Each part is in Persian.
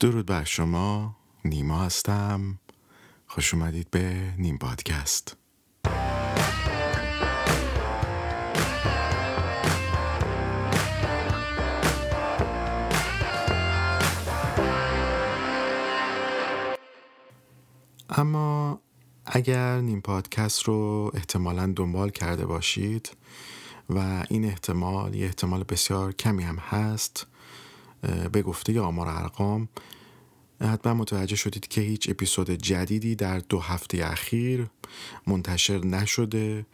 درود بر شما نیما هستم. خوش اومدید به نیم پادکست. اما اگر نیم پادکست رو احتمالا دنبال کرده باشید و این احتمال یه احتمال بسیار کمی هم هست به گفته آمار ارقام حتما متوجه شدید که هیچ اپیزود جدیدی در دو هفته اخیر منتشر نشده.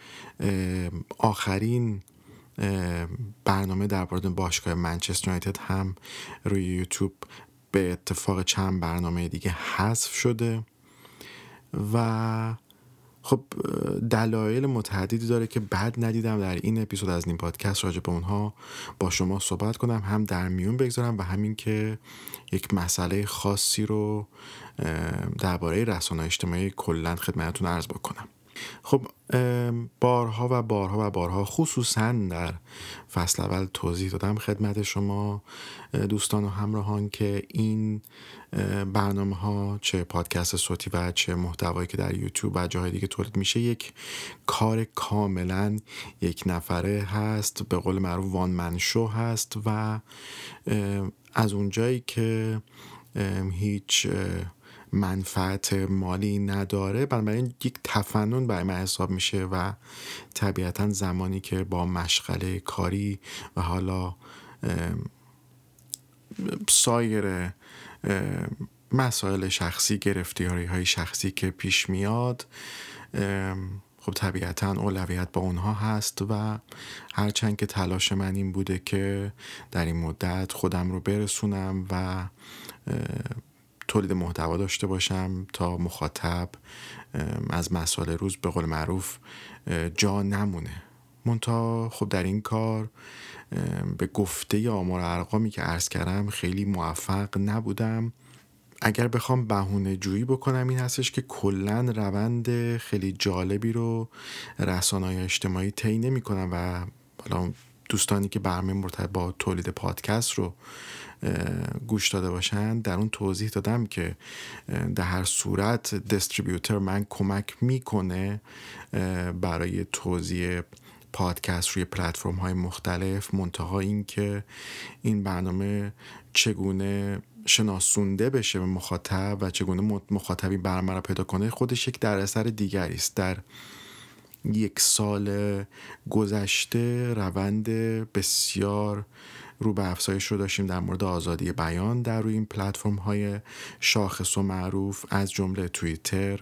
آخرین برنامه در مورد باشگاه منچستر یونایتد هم روی یوتیوب به اتفاق چند برنامه دیگه حذف شده و خب دلایل متعددی داره که بعد ندیدم در این اپیزود از نیم پادکست راجع به اونها با شما صحبت کنم هم در میون بگذارم و همین که یک مسئله خاصی رو درباره رسانه اجتماعی کلا خدمتتون عرض بکنم. خب بارها و بارها و بارها خصوصا در فصل اول توضیح دادم خدمت شما دوستان و همراهان که این برنامه ها چه پادکست صوتی و چه محتوایی که در یوتیوب و جاهای دیگه تولید میشه یک کار کاملا یک نفره هست به قول معروف وان من شو هست و از اونجایی که هیچ منفعت مالی نداره. بنابراین یک تفنن برای من حساب میشه و طبیعتا زمانی که با مشغله کاری و حالا سایر مسائل شخصی گرفتیاری های شخصی که پیش میاد خب طبیعتا اولویت با اونها هست و هرچند که تلاش من این بوده که در این مدت خودم رو برسونم و تولید محتوا داشته باشم تا مخاطب از مسائل روز به قول معروف جا نمونه. منتها خب در این کار به گفته آمار ارقامی که عرض کردم خیلی موفق نبودم. اگر بخوام بهونه جویی بکنم این هستش که کلا روند خیلی جالبی رو رسانه اجتماعی طی نمی‌کنم و حالا دوستانی که برنامه مرتبط با تولید پادکست رو گوش داده باشن در اون توضیح دادم که در هر صورت دستریبیوتر من کمک می‌کنه برای توضیح پادکست روی پلتفرم های مختلف منتها این که این برنامه چگونه شناسونده بشه به مخاطب و چگونه مخاطبی برنامه را پیدا کنه خودش یک در اثر دیگری است. در یک سال گذشته روند بسیار رو به افزایش رو داشتیم در مورد آزادی بیان در روی این پلتفرم های شاخص و معروف از جمله توییتر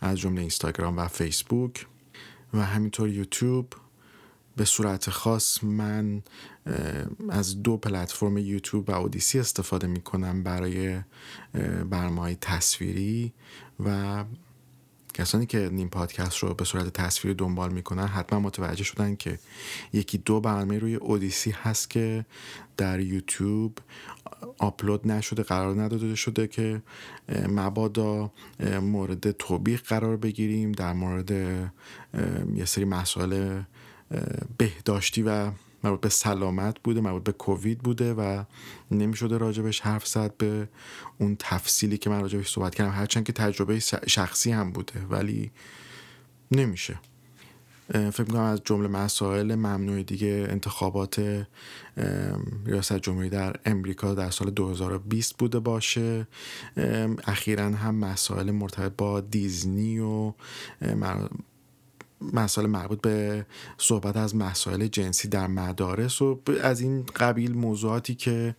از جمله اینستاگرام و فیسبوک و همینطور یوتیوب. به صورت خاص من از دو پلتفرم یوتیوب و اودیسی استفاده می کنم برای برنامه تصویری و کسانی که نیم پادکست رو به صورت تصویری دنبال می‌کنن حتما متوجه شدن که یکی دو برنامه روی اودیسی هست که در یوتیوب آپلود نشده قرار نداده شده که مبادا مورد توبیخ قرار بگیریم در مورد یه سری مسائل بهداشتی و مربوط به سلامت بوده مربوط به کووید بوده و نمی‌شده راجبش حرف زد به اون تفصیلی که من راجبش صحبت کردم. هرچند که تجربه شخصی هم بوده ولی نمیشه. فکر می‌کنم از جمله مسائل ممنوع دیگه انتخابات ریاست جمهوری در امریکا در سال 2020 بوده باشه. اخیرا هم مسائل مرتبط با دیزنی و مسائل مربوط به صحبت از مسائل جنسی در مدارس و از این قبیل موضوعاتی که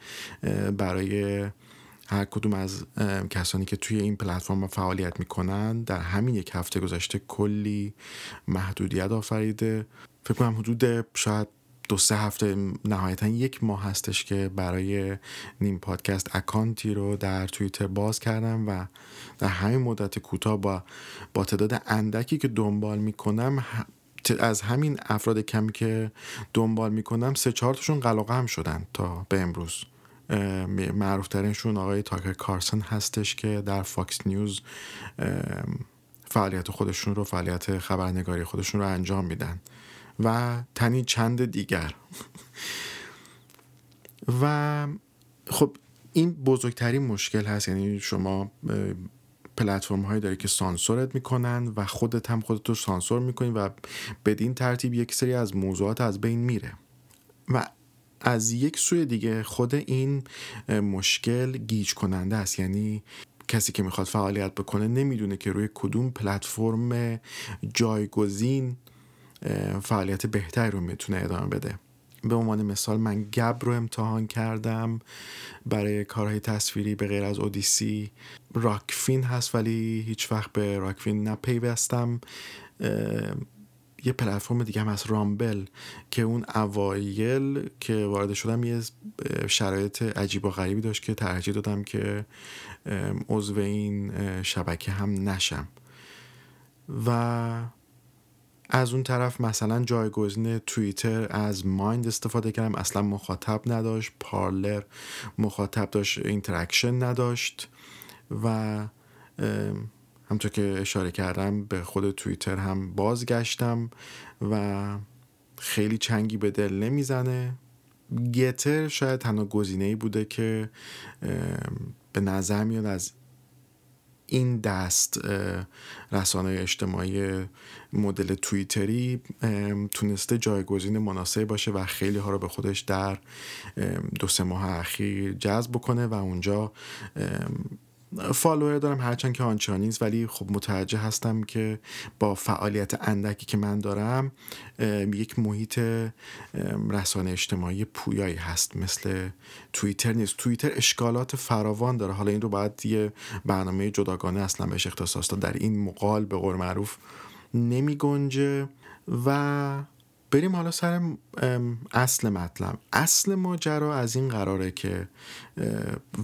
برای هر کدوم از کسانی که توی این پلتفرم فعالیت می‌کنن در همین یک هفته گذشته کلی محدودیت آفریده. فکر کنم حدود شاید دو سه هفته نهایتا یک ماه هستش که برای نیم پادکست اکانتی رو در توییتر باز کردم و در همین مدت کوتاه با با تعداد اندکی که دنبال می‌کنم از همین افراد کمی که دنبال می‌کنم سه چهار تاشون علاقه هم شدن تا به امروز. معروف ترینشون آقای تاکر کارلسن هستش که در فاکس نیوز فعالیت خودشون رو فعالیت خبرنگاری خودشون رو انجام میدن. و تنی چند دیگر. و خب این بزرگترین مشکل هست. یعنی شما پلتفرم هایی داری که سانسورت می‌کنن و خودت هم خودت رو سانسور می‌کنی و بدین ترتیب یک سری از موضوعات از بین میره. و از یک سوی دیگه خود این مشکل گیج کننده است. یعنی کسی که می‌خواد فعالیت بکنه نمی‌دونه که روی کدوم پلتفرم جایگزین فعالیت بهتری رو می‌تونه ادامه بده. به عنوان مثال من گب رو امتحان کردم برای کارهای تصویری به غیر از اودیسی راکفین هست ولی هیچ وقت به راکفین نپیوستم. یه پلتفرم دیگه هم هست رامبل که اون اوایل که وارد شدم یه شرایط عجیب و غریبی داشت که ترجیح دادم که عضو این شبکه هم نشم. و از اون طرف مثلا جایگزین توییتر از مایندز استفاده کردم. اصلا مخاطب نداشت پارلر مخاطب داشت interaction نداشت و همطور که اشاره کردم به خود توییتر هم بازگشتم و خیلی چنگی به دل نمی‌زنه. گتر شاید تنها گزینه بوده که به نظر میاد از این دست رسانه اجتماعی مدل توییتری تونسته جایگزین مناسب باشه و خیلی ها رو به خودش در دو سه ماه اخیر جذب بکنه و اونجا فالوور دارم هرچند که آنچنانی نیست ولی خب متوجه هستم که با فعالیت اندکی که من دارم یک محیط رسانه اجتماعی پویایی هست مثل توییتر نیست. توییتر اشکالات فراوان داره. حالا این رو باید یه برنامه جداگانه اصلا بهش اختصاص داد. در این مقال به قول معروف نمی گنجه و بریم حالا سر اصل مطلب. اصل ماجرا از این قراره که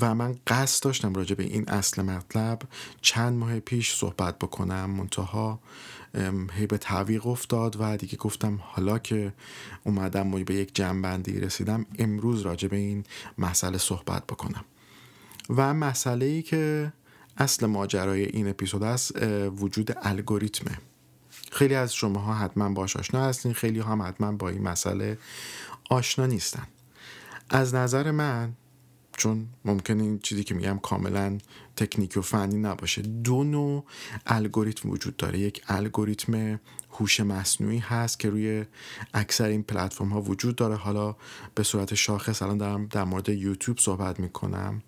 و من قصد داشتم راجع به این اصل مطلب چند ماه پیش صحبت بکنم. منتها هی به تعویق افتاد و دیگه گفتم حالا که اومدم به یک جنبندی رسیدم امروز راجع به این مسئله صحبت بکنم. و مسئله ای که اصل ماجرای این اپیزود است وجود الگوریتمه. خیلی از شماها حتما باش آشنا هستین خیلی هم حتما با این مسئله آشنا نیستن. از نظر من چون ممکن این چیزی که میگم کاملا تکنیکی و فنی نباشه دو نوع الگوریتم وجود داره. یک الگوریتم هوش مصنوعی هست که روی اکثر این پلتفرم ها وجود داره. حالا به صورت شاخص الان دارم در مورد یوتیوب صحبت می‌کنم.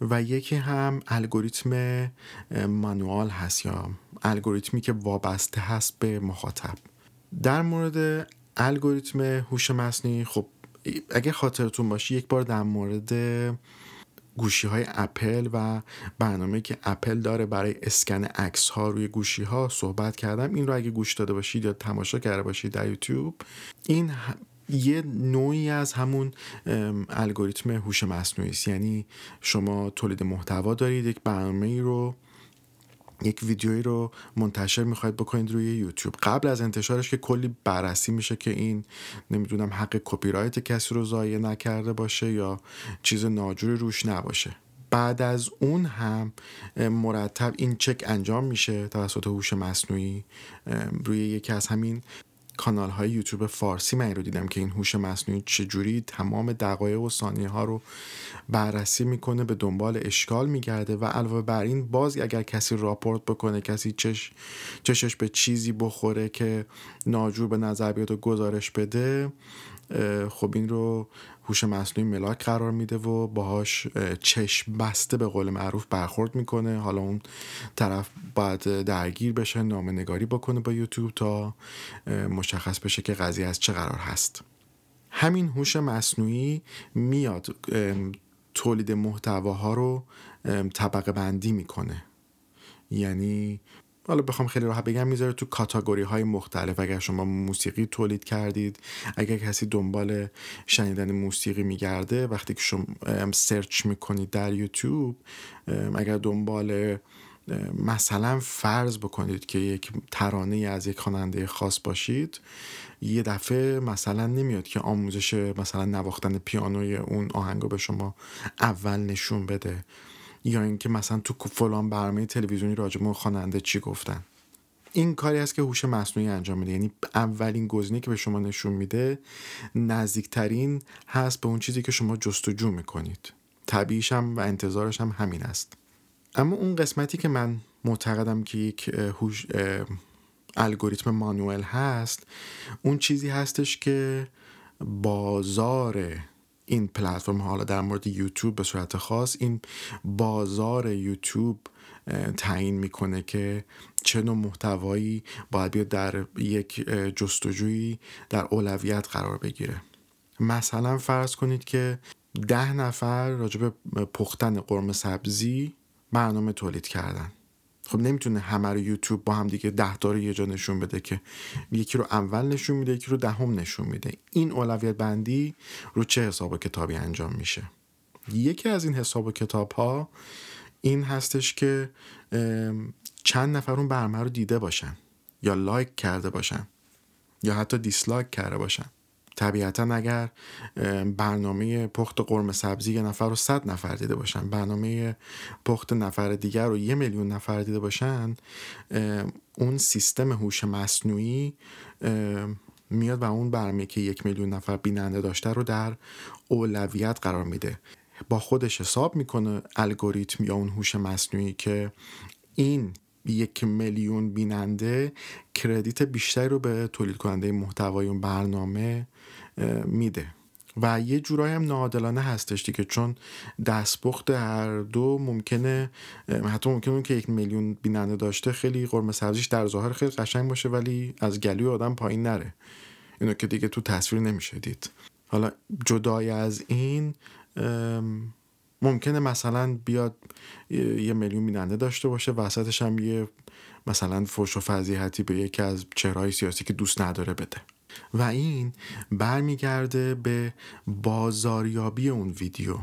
و یکی هم الگوریتم مانوال هست یا الگوریتمی که وابسته هست به مخاطب. در مورد الگوریتم هوش مصنوعی خب اگه خاطرتون باشه یک بار در مورد گوشی های اپل و برنامه که اپل داره برای اسکن عکس ها روی گوشی ها صحبت کردم. این رو اگه گوش داده باشید یا تماشا کرده باشید در یوتیوب این یه نوعی از همون الگوریتم هوش مصنوعی است. یعنی شما تولید محتوا دارید یک برنامه ای رو یک ویدیویی رو منتشر می‌خواید بکنید روی یوتیوب. قبل از انتشارش که کلی بررسی میشه که این نمی‌دونم حق کپی رایت کسی رو ضایع نکرده باشه یا چیز ناجوری روش نباشه. بعد از اون هم مرتب این چک انجام میشه توسط هوش مصنوعی روی یکی از همین کانال های یوتیوب فارسی من رو دیدم که این هوش مصنوعی چجوری تمام دقایق و ثانیه ها رو بررسی می‌کنه به دنبال اشکال میگرده و علاوه بر این باز اگر کسی راپورت بکنه کسی چش چشش به چیزی بخوره که ناجور به نظر بیاد و گزارش بده خب این رو هوش مصنوعی ملاک قرار میده و باهاش چشم بسته به قول معروف برخورد می‌کنه. حالا اون طرف باید درگیر بشه نگاری بکنه با یوتیوب تا مشخص بشه که قضیه از چه قرار هست. همین هوش مصنوعی میاد تولید محتواها رو طبقه بندی می‌کنه. یعنی حالا بخوام خیلی راحت بگم می‌ذاره تو کاتاگوری های مختلف. اگر شما موسیقی تولید کردید اگر کسی دنبال شنیدن موسیقی میگرده وقتی که شما سرچ می‌کنید در یوتیوب اگر دنبال مثلا فرض بکنید که یک ترانه از یک خواننده خاص باشید یه دفعه مثلا نمیاد که آموزش مثلا نواختن پیانوی اون آهنگو به شما اول نشون بده. یا اینکه مثلا تو فلان برنامه تلویزیونی راجع به خواننده چی گفتن. این کاری است که هوش مصنوعی انجام میده. یعنی اولین گزینه که به شما نشون میده نزدیکترین هست به اون چیزی که شما جستجو می‌کنید. طبیعیش هم و انتظارش هم همین است. اما اون قسمتی که من معتقدم که یک هوش الگوریتم مانوئل هست اون چیزی هستش که بازار این پلتفرم حالا در مورد یوتیوب به صورت خاص این بازار یوتیوب تعیین می‌کنه که چه نوع محتوایی باید بیاد در یک جستجویی در اولویت قرار بگیره. مثلا فرض کنید که ده نفر راجب پختن قرمه سبزی برنامه تولید کردن. خب نمی‌تونه همه رو یوتیوب با هم دیگه ده تا رو یه جا نشون بده که یکی رو اول نشون میده یکی رو دهم نشون میده. این اولویت بندی رو چه حساب و کتابی انجام میشه؟ یکی از این حساب و کتاب ها این هستش که چند نفر اون برنامه رو دیده باشن یا لایک کرده باشن یا حتی دیسلایک کرده باشن. طبیعتا اگر برنامه پخت قرمه سبزی یه نفر رو صد نفر دیده باشن برنامه پخت نفر دیگر رو یه میلیون نفر دیده باشن اون سیستم هوش مصنوعی میاد و اون برنامه که یک میلیون نفر بیننده داشته رو در اولویت قرار میده. با خودش حساب می‌کنه الگوریتم یا اون هوش مصنوعی که این یک میلیون بیننده کردیت بیشتری رو به تولید کننده محتوای اون برنامه میده. و یه جورایی هم ناعادلانه هستش دیگه چون دستپخت هر دو ممکنه حتی ممکنه که یک میلیون بیننده داشته خیلی قرمه سبزیش در ظاهر خیلی قشنگ باشه ولی از گلوی آدم پایین نره. اینو که دیگه تو تصویر نمیشه دید. حالا جدای از این ممکنه مثلا بیاد یه میلیون بیننده داشته باشه وسطش هم یه مثلا فوش و فضیحتی به یکی از چهرهای سیاسی که دوست نداره بده. و این برمیگرده به بازاریابی اون ویدیو.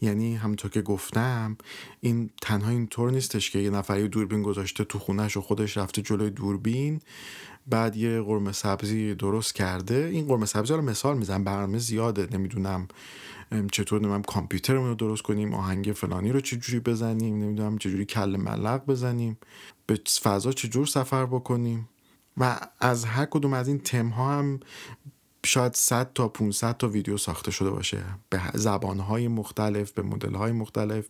یعنی همونطور که گفتم این تنها اینطور نیستش که یه نفری دوربین گذاشته تو خونش و خودش رفته جلوی دوربین بعد یه قرمه سبزی درست کرده. این قرمه سبزی رو مثال می‌زنم برنامه زیاده. نمی‌دونم چطور نمیم کامپیوترمون رو درست کنیم آهنگ فلانی رو چجوری بزنیم نمی‌دونم چجوری کل ملق بزنیم به فضا چجور سفر بکنیم. و از هر کدوم از این تم ها هم شاید 100 تا 500 تا ویدیو ساخته شده باشه. به زبان های مختلف به مدل های مختلف.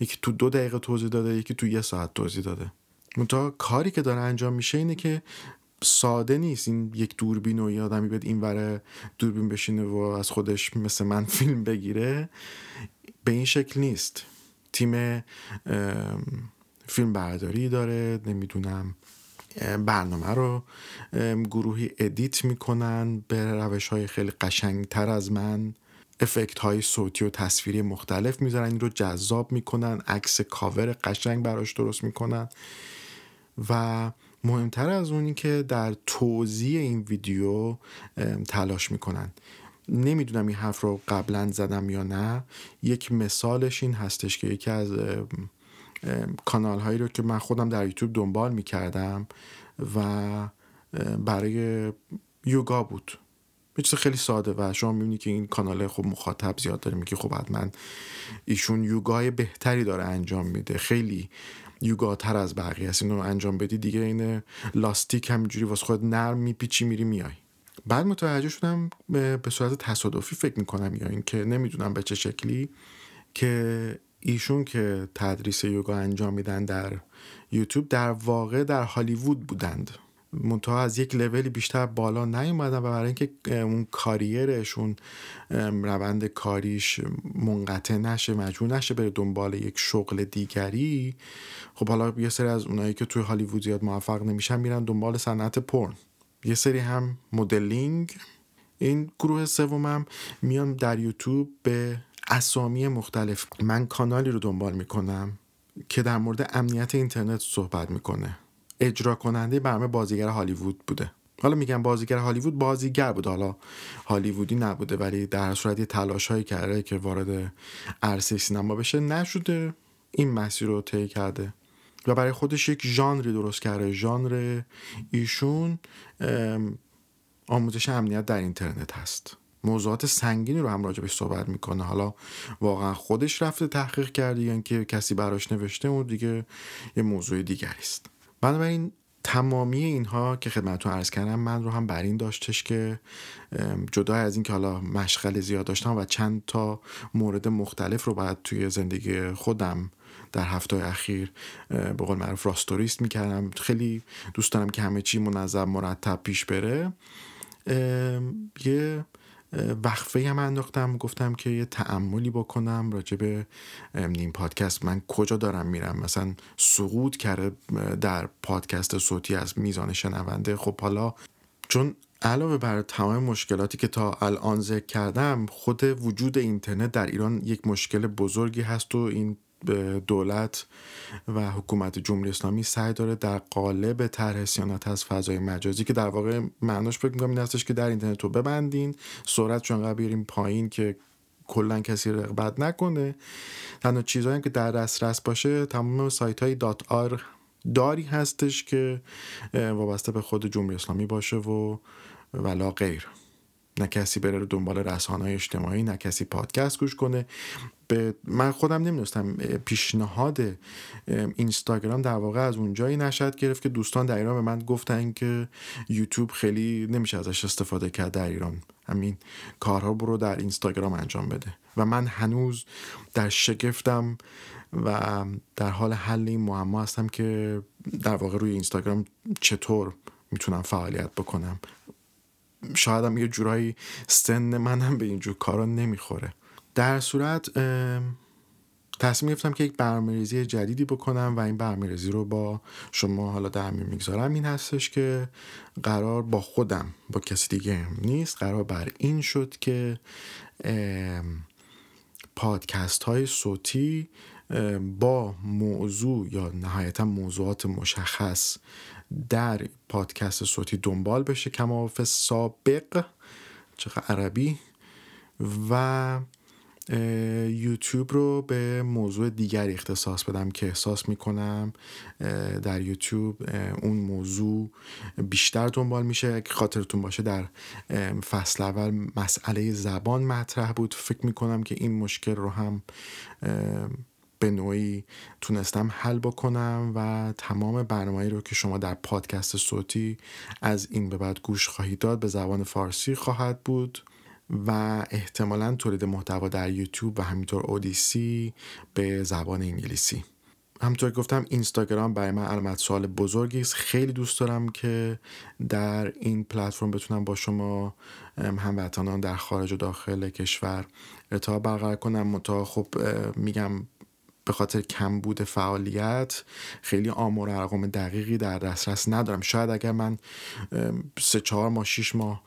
یکی تو دو دقیقه توضیح داده یکی تو یه ساعت توضیح داده. منتها کاری که داره انجام میشه اینه که ساده نیست. این یک دوربین و یه آدمی بیاد این وره دوربین بشینه و از خودش مثل من فیلم بگیره. به این شکل نیست. تیم فیلم برداری داره. نمی‌دونم. برنامه رو گروهی edit می‌کنن به روش های خیلی قشنگ تر از من. effect های صوتی و تصویری مختلف می‌ذارن این رو جذاب می‌کنن عکس کاور قشنگ براش درست می‌کنن. و مهمتر از اونی که در توضیح این ویدیو تلاش می‌کنن. نمی‌دونم این حرف رو قبلا زدم یا نه. یک مثالش این هستش که یکی از کانال هایی رو که من خودم در یوتیوب دنبال می‌کردم و برای یوگا بود. یه چیز خیلی ساده و شما می‌بینی که این کانال خب مخاطب زیاد داره میگه خب حتما ایشون یوگای بهتری داره انجام میده. خیلی یوگا تر از بقیه است. اینو انجام بدی دیگه این لاستیک همینجوری واسه خود نرم میپیچی میری میای. بعد متوجه شدم به صورت تصادفی فکر می‌کنم یا اینکه نمی‌دونم به چه شکلی که ایشون که تدریس یوگا انجام میدن در یوتیوب در واقع در هالیوود بودند. منتها از یک لولی بیشتر بالا نیومدن و برای اینکه اون کاریرشون روند کاریش منقطع نشه مجبور نشه بره دنبال یک شغل دیگری خب حالا یه سری از اونایی که توی هالیوود زیاد موفق نمیشن میرن دنبال صنعت پرن. یه سری هم مدلینگ. این گروه سومم میان در یوتیوب به اسامی مختلف. من کانالی رو دنبال می‌کنم که در مورد امنیت اینترنت صحبت می‌کنه. اجرا کننده برنامه بازیگر هالیوود بوده. حالا میگم بازیگر هالیوود بازیگر بوده. حالا هالیوودی نبوده ولی در صورت یه تلاش هایی کرده که وارد عرصه سینما بشه. نشده. این مسیر رو طی کرده. و برای خودش یک ژانری درست کرده. ژانر ایشون آموزش امنیت در اینترنت هست. موضوعات سنگینی رو هم راجبش صحبت می‌کنه. حالا واقعا خودش رفته تحقیق کرده یا اینکه کسی براش نوشته اون دیگه یه موضوع دیگری است. بنابراین تمامی اینها که خدمتتون عرض کردم من رو هم بر این داشتش که جدا از اینکه حالا مشغل زیاد داشتم و چند تا مورد مختلف رو باید توی زندگی خودم در هفته اخیر به قول معروف راستوریست می‌کردم. خیلی دوست دارم که همه چی منظم مرتب پیش بره. یه وقفه هم انداختم. گفتم که یه تعملی بکنم راجع به نیم پادکست. من کجا دارم میرم؟ مثلا سقوط کرده در پادکست صوتی از میزان شنونده. خب حالا چون علاوه بر تمام مشکلاتی که تا الان ذکر کردم خود وجود اینترنت در ایران یک مشکل بزرگی هست و این دولت و حکومت جمهوری اسلامی سعی داره در قالب طرح سیانت از فضای مجازی که در واقع معناش فکر می‌کنم این هستش که در اینترنت رو ببندین سرعت چون بیاریم پایین که کلا کسی رغبت نکنه. تنها چیزهایی که در دسترس باشه تمام سایت های دات آر داری هستش که وابسته به خود جمهوری اسلامی باشه و ولا غیر. نه کسی بره دنبال رسانه های اجتماعی نه کسی پادکست گوش کنه. به من خودم نمی‌دونستم پیشنهاد اینستاگرام در واقع از اونجایی نشد گرفت که دوستان در ایران به من گفتن که یوتیوب خیلی نمیشه ازش استفاده کرد در ایران. همین کارها برو در اینستاگرام انجام بده. و من هنوز در شگفتم و در حال حل این معما هستم که در واقع روی اینستاگرام چطور می‌تونم فعالیت بکنم. شاید هم یه جورایی سن منم به اینجور کارا نمی‌خوره. در صورت تصمیم گرفتم که یک برنامه‌ریزی جدیدی بکنم و این برنامه‌ریزی رو با شما حالا در میون می‌گذارم. این هستش که قرار با خودم با کسی دیگه نیست قرار بر این شد که پادکست های صوتی با موضوع یا نهایتا موضوعات مشخص در پادکست صوتی دنبال بشه کماف سابق چقدر عربی و یوتیوب رو به موضوع دیگری اختصاص بدم که احساس می‌کنم در یوتیوب اون موضوع بیشتر دنبال میشه. اگه خاطرتون باشه در فصل اول مسئله زبان مطرح بود. فکر می‌کنم که این مشکل رو هم به نوعی تونستم حل بکنم و تمام برنامه رو که شما در پادکست صوتی از این به بعد گوش خواهید داد به زبان فارسی خواهد بود و احتمالا تولید محتوا در یوتیوب و همینطور اودیسی به زبان انگلیسی. همطور گفتم اینستاگرام برای من علامت سوال بزرگی است. خیلی دوست دارم که در این پلتفرم بتونم با شما هموطنان در خارج و داخل کشور ارتباط برقرار کنم. متا خب میگم به خاطر کمبود فعالیت خیلی آمار و ارقام دقیقی در دسترس ندارم. شاید اگر من سه چهار ماه شیش ماه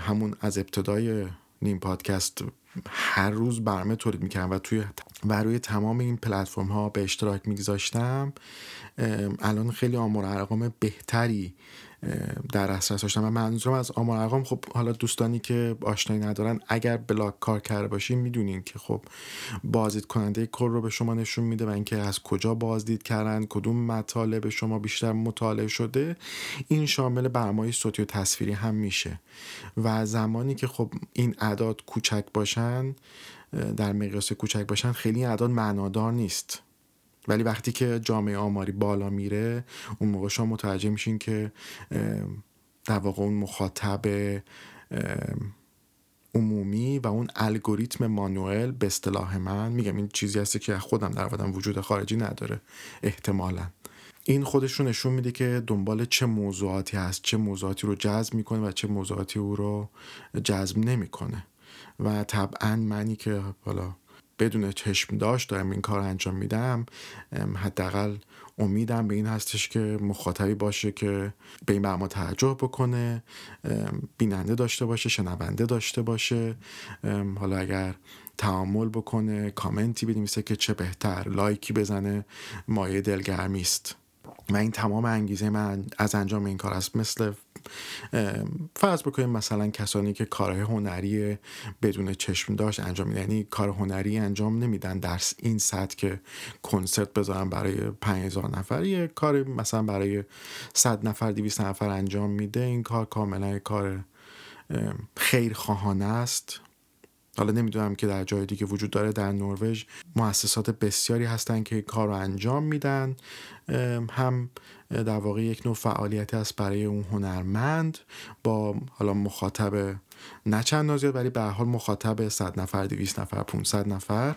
همون از ابتدای نیم پادکست هر روز برنامه تولید می‌کردم و توی و روی تمام این پلتفرم ها به اشتراک میگذاشتم الان خیلی آمار ارقام بهتری در دسترس داشتم. و منظورم از آمار ارقام خب حالا دوستانی که آشنایی ندارن اگر بلاک کار کرده باشین می‌دونین که خب بازدید کننده کل رو به شما نشون میده و اینکه از کجا بازدید کردن کدوم مطالب شما بیشتر مطالعه شده این شامل برنامه صوتی و تصویری هم میشه. و زمانی که خب این اعداد کوچک باشن در مقیاس کوچک باشن خیلی اعداد معنادار نیست. ولی وقتی که جامعه آماری بالا میره اون موقع شما متوجه میشین که در واقع اون مخاطب عمومی و اون الگوریتم مانوئل به اصطلاح من میگم این چیزی هست که خودم در وجود خارجی نداره احتمالا. این خودش رو نشون میده که دنبال چه موضوعاتی هست چه موضوعاتی رو جذب می‌کنه و چه موضوعاتی او رو جذب نمی‌کنه. و طبعا منی که حالا بدون چشم داشت دارم این کار انجام میدم حداقل امیدم به این هستش که مخاطبی باشه که به این برنامه توجه بکنه بیننده داشته باشه شنونده داشته باشه. حالا اگر تعامل بکنه کامنتی بنویسه که چه بهتر لایکی بزنه مایه دلگرمی است. و این تمام انگیزه من از انجام این کار است. مثل فرض بکنیم مثلا کسانی که کارهای هنری بدون چشم داشت انجام میدن. یعنی کار هنری انجام نمیدن در این سطح که کنسرت بذارن برای 5000 نفر. یه کار مثلا برای 100 نفر 200 نفر انجام میده. این کار کاملا کار خیرخواهانه است. حالا نمی‌دونم که در جای دیگه وجود داره در نروژ مؤسسات بسیاری هستن که کار رو انجام میدن. هم در واقع یک نوع فعالیتی است برای اون هنرمند با حالا مخاطب نه چند زیاد ولی به حال مخاطب 100 نفر 200 نفر 500 نفر.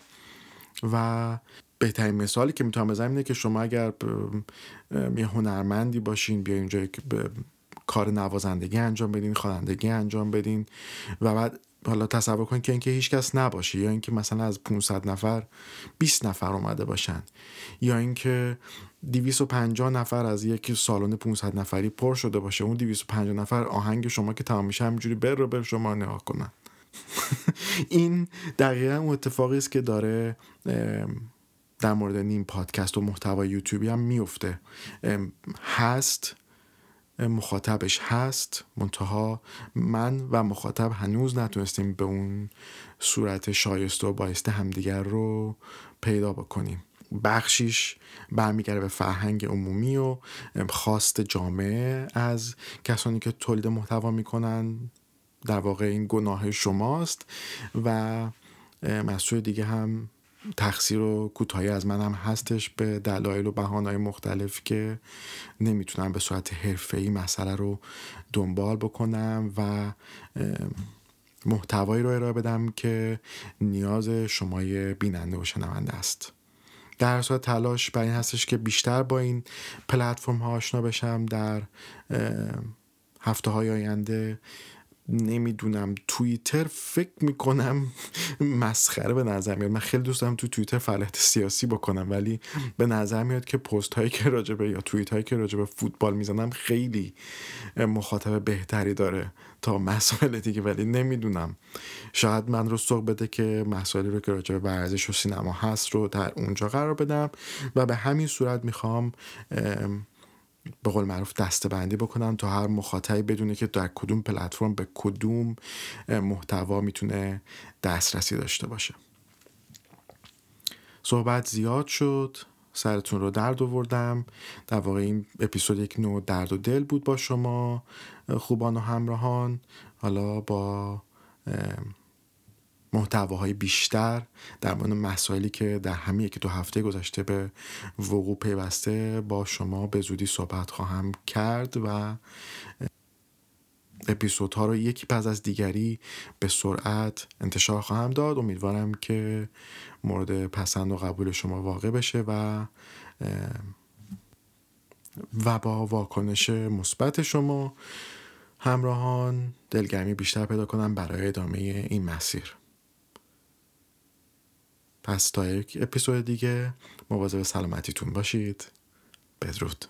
و بهترین مثالی که می‌تونم بزنم اینه که شما اگر یه هنرمندی باشین بیا اینجا کار نوازندگی انجام بدین خوانندگی انجام بدین. و بعد حالا تصور کن که اینکه هیچ کس نباشه یا اینکه مثلا از 500 نفر 20 نفر اومده باشن یا اینکه 250 نفر از یک سالن 500 نفری پر شده باشه اون 250 نفر آهنگ شما که تمام میشه همینجوری بر رو بر شما نگاه کنن. این دقیقا اتفاقی است که داره در مورد نیم پادکست و محتوای یوتیوبی هم میفته. هست مخاطبش هست منتها من و مخاطب هنوز نتونستیم به اون صورت شایسته و بایسته همدیگر رو پیدا بکنیم. بخشیش برمیگرده به فرهنگ عمومی و خواست جامعه از کسانی که تولید محتوا می‌کنن. در واقع این گناه شماست و مسئول دیگه هم تقصیر و کوتاهی از منم هستش به دلایل و بهانه‌های مختلف که نمی‌تونم به صورت حرفه‌ای مسئله رو دنبال بکنم و محتوایی رو ارائه بدم که نیاز شمای بیننده و شنونده است. در صورت تلاش بر این هستش که بیشتر با این پلتفرم ها آشنا بشم در هفته های آینده نمی‌دونم توییتر فکر می‌کنم مسخره به نظر میاد. من خیلی دوست دارم تو توییتر فعالیت سیاسی بکنم ولی به نظر میاد که پست هایی که راجبه یا توییت هایی که راجبه فوتبال می‌زنم خیلی مخاطب بهتری داره تا مسائل دیگه. ولی نمی‌دونم. شاید من رو سوق بده که مسائلی رو که راجبه ورزش و سینما هست رو در اونجا قرار بدم. و به همین صورت می‌خوام به قول معروف دستبندی بکنم تا هر مخاطبی بدونه که در کدوم پلتفرم به کدوم محتوا می‌تونه دسترسی داشته باشه. صحبت زیاد شد سرتون رو درد آوردم. در واقع این اپیزود یک نوع درد و دل بود با شما خوبان و همراهان. حالا با محتواهای بیشتر در مورد مسائلی که در همین یکی دو هفته گذشته به وقوع پیوسته با شما به زودی صحبت خواهم کرد و اپیزودها رو یکی پس از دیگری به سرعت انتشار خواهم داد. امیدوارم که مورد پسند و قبول شما واقع بشه و و با واکنش مثبت شما همراهان دلگرمی بیشتر پیدا کنم برای ادامه این مسیر. پس تا یک اپیزود دیگه. مواظب سلامتیتون باشید. بدرود.